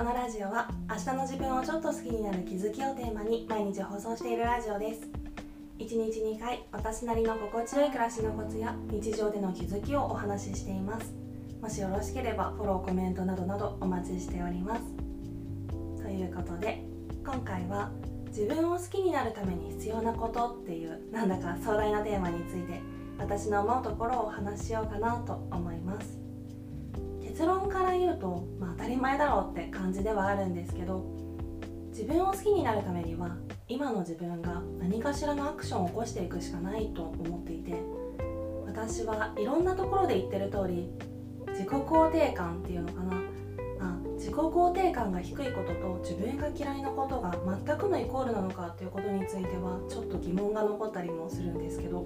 このラジオは明日の自分をちょっと好きになる気づきをテーマに毎日放送しているラジオです。1日2回私なりの心地よい暮らしのコツや日常での気づきをお話ししています。もしよろしければフォローコメントなどなどお待ちしております。ということで今回は自分を好きになるために必要なことっていうなんだか壮大なテーマについて私の思うところをお話ししようかなと思います。結論から言うと、まあ、当たり前だろうって感じではあるんですけど自分を好きになるためには今の自分が何かしらのアクションを起こしていくしかないと思っていて私はいろんなところで言ってる通り自己肯定感っていうのかな。あ自己肯定感が低いことと自分が嫌いなことが全くのイコールなのかっていうことについてはちょっと疑問が残ったりもするんですけど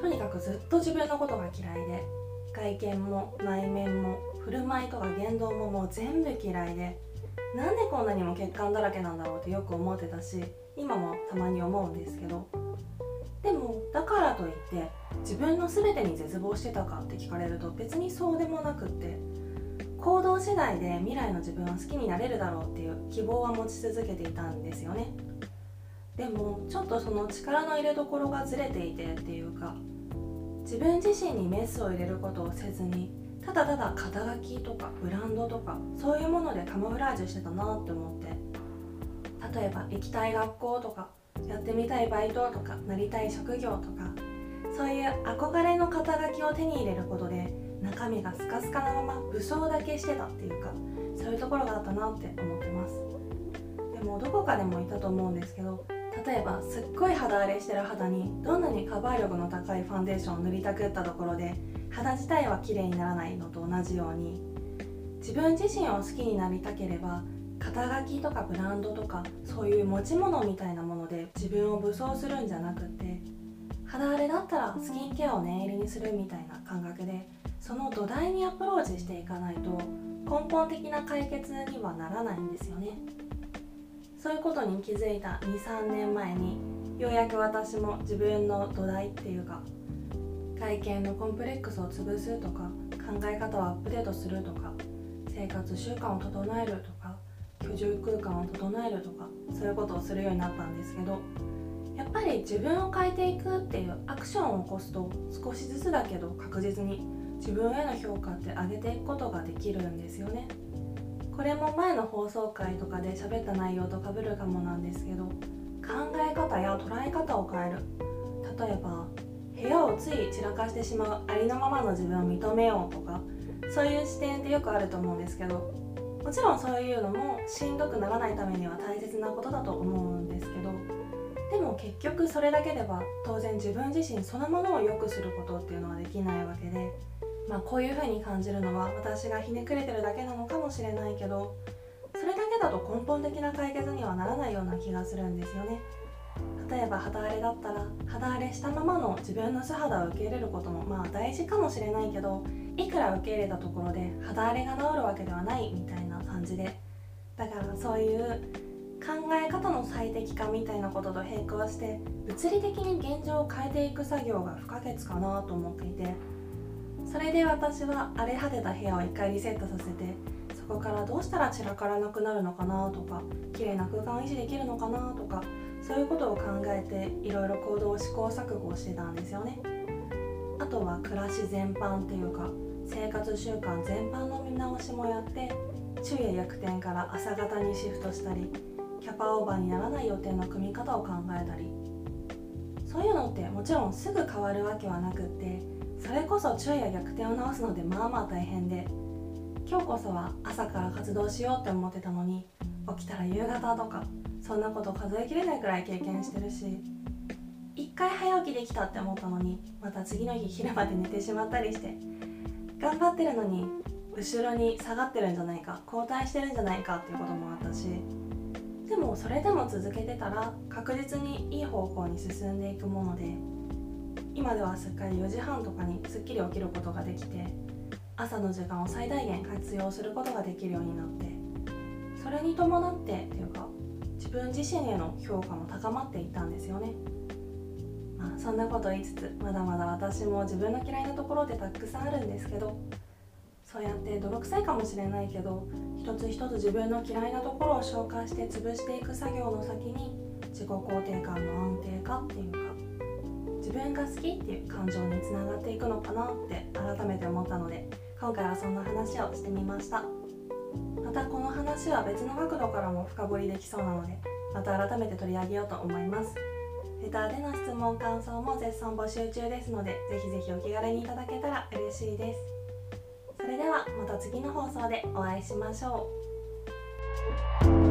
とにかくずっと自分のことが嫌いで外見も内面も振る舞いとか言動ももう全部嫌いでなんでこんなにも欠陥だらけなんだろうってよく思ってたし今もたまに思うんですけど。でもだからといって自分の全てに絶望してたかって聞かれると別にそうでもなくって行動次第で未来の自分は好きになれるだろうっていう希望は持ち続けていたんですよねでもちょっとその力の入れどころがずれていてっていうか自分自身にメスを入れることをせずにただただ肩書きとかブランドとかそういうものでカモフラージュしてたなって思って。例えば行きたい学校とかやってみたいバイトとかなりたい職業とかそういう憧れの肩書きを手に入れることで中身がスカスカなまま武装だけしてたっていうかそういうところがあったなって思ってます。でもどこかでもいたと思うんですけど例えばすっごい肌荒れしてる肌にどんなにカバー力の高いファンデーションを塗りたくったところで肌自体は綺麗にならないのと同じように自分自身を好きになりたければ肩書きとかブランドとかそういう持ち物みたいなもので自分を武装するんじゃなくて肌荒れだったらスキンケアを念入りにするみたいな感覚でその土台にアプローチしていかないと根本的な解決にはならないんですよね。そういうことに気づいた23年前にようやく私も自分の土台っていうか外見のコンプレックスを潰すとか考え方をアップデートするとか生活習慣を整えるとか居住空間を整えるとかそういうことをするようになったんですけどやっぱり自分を変えていくっていうアクションを起こすと少しずつだけど確実に自分への評価って上げていくことができるんですよね。これも前の放送回とかで喋った内容とかぶるかもなんですけど考え方や捉え方を変える。例えば部屋をつい散らかしてしまうありのままの自分を認めようとかそういう視点ってよくあると思うんですけどもちろんそういうのもしんどくならないためには大切なことだと思うんですけどでも結局それだけでは当然自分自身そのものを良くすることっていうのはできないわけでまあ、こういう風に感じるのは私がひねくれてるだけなのかもしれないけどそれだけだと根本的な解決にはならないような気がするんですよね。例えば肌荒れだったら肌荒れしたままの自分の素肌を受け入れることもまあ大事かもしれないけどいくら受け入れたところで肌荒れが治るわけではないみたいな感じで。だからそういう考え方の最適化みたいなことと並行して物理的に現状を変えていく作業が不可欠かなと思っていてそれで私は荒れ果てた部屋を一回リセットさせてそこからどうしたら散らからなくなるのかなとか綺麗な空間を維持できるのかなとかそういうことを考えていろいろ行動を試行錯誤してたんですよね。あとは暮らし全般っていうか生活習慣全般の見直しもやって昼夜逆転から朝方にシフトしたりキャパオーバーにならない予定の組み方を考えたり。そういうのってもちろんすぐ変わるわけはなくってそれこそ昼夜逆転を直すのでまあまあ大変で。今日こそは朝から活動しようって思ってたのに起きたら夕方とかそんなこと数えきれないくらい経験してるし。一回早起きできたって思ったのにまた次の日昼まで寝てしまったりして頑張ってるのに後ろに下がってるんじゃないか後退してるんじゃないかっていうこともあったし。でもそれでも続けてたら確実にいい方向に進んでいくもので今ではすっかり4時半とかにすっきり起きることができて朝の時間を最大限活用することができるようになってそれに伴ってっていうか自分自身への評価も高まっていったんですよね。まあそんなこと言いつつまだまだ私も自分の嫌いなところってたくさんあるんですけどそうやって泥臭いかもしれないけど一つ一つ自分の嫌いなところを消化して潰していく作業の先に自己肯定感の安定化っていうか自分が好きっていう感情につながっていくのかなって改めて思ったので今回はそんな話をしてみました。またこの話は別の角度からも深掘りできそうなのでまた改めて取り上げようと思います。レターでの質問感想も絶賛募集中ですのでぜひぜひお気軽にいただけたら嬉しいです。それではまた次の放送でお会いしましょう。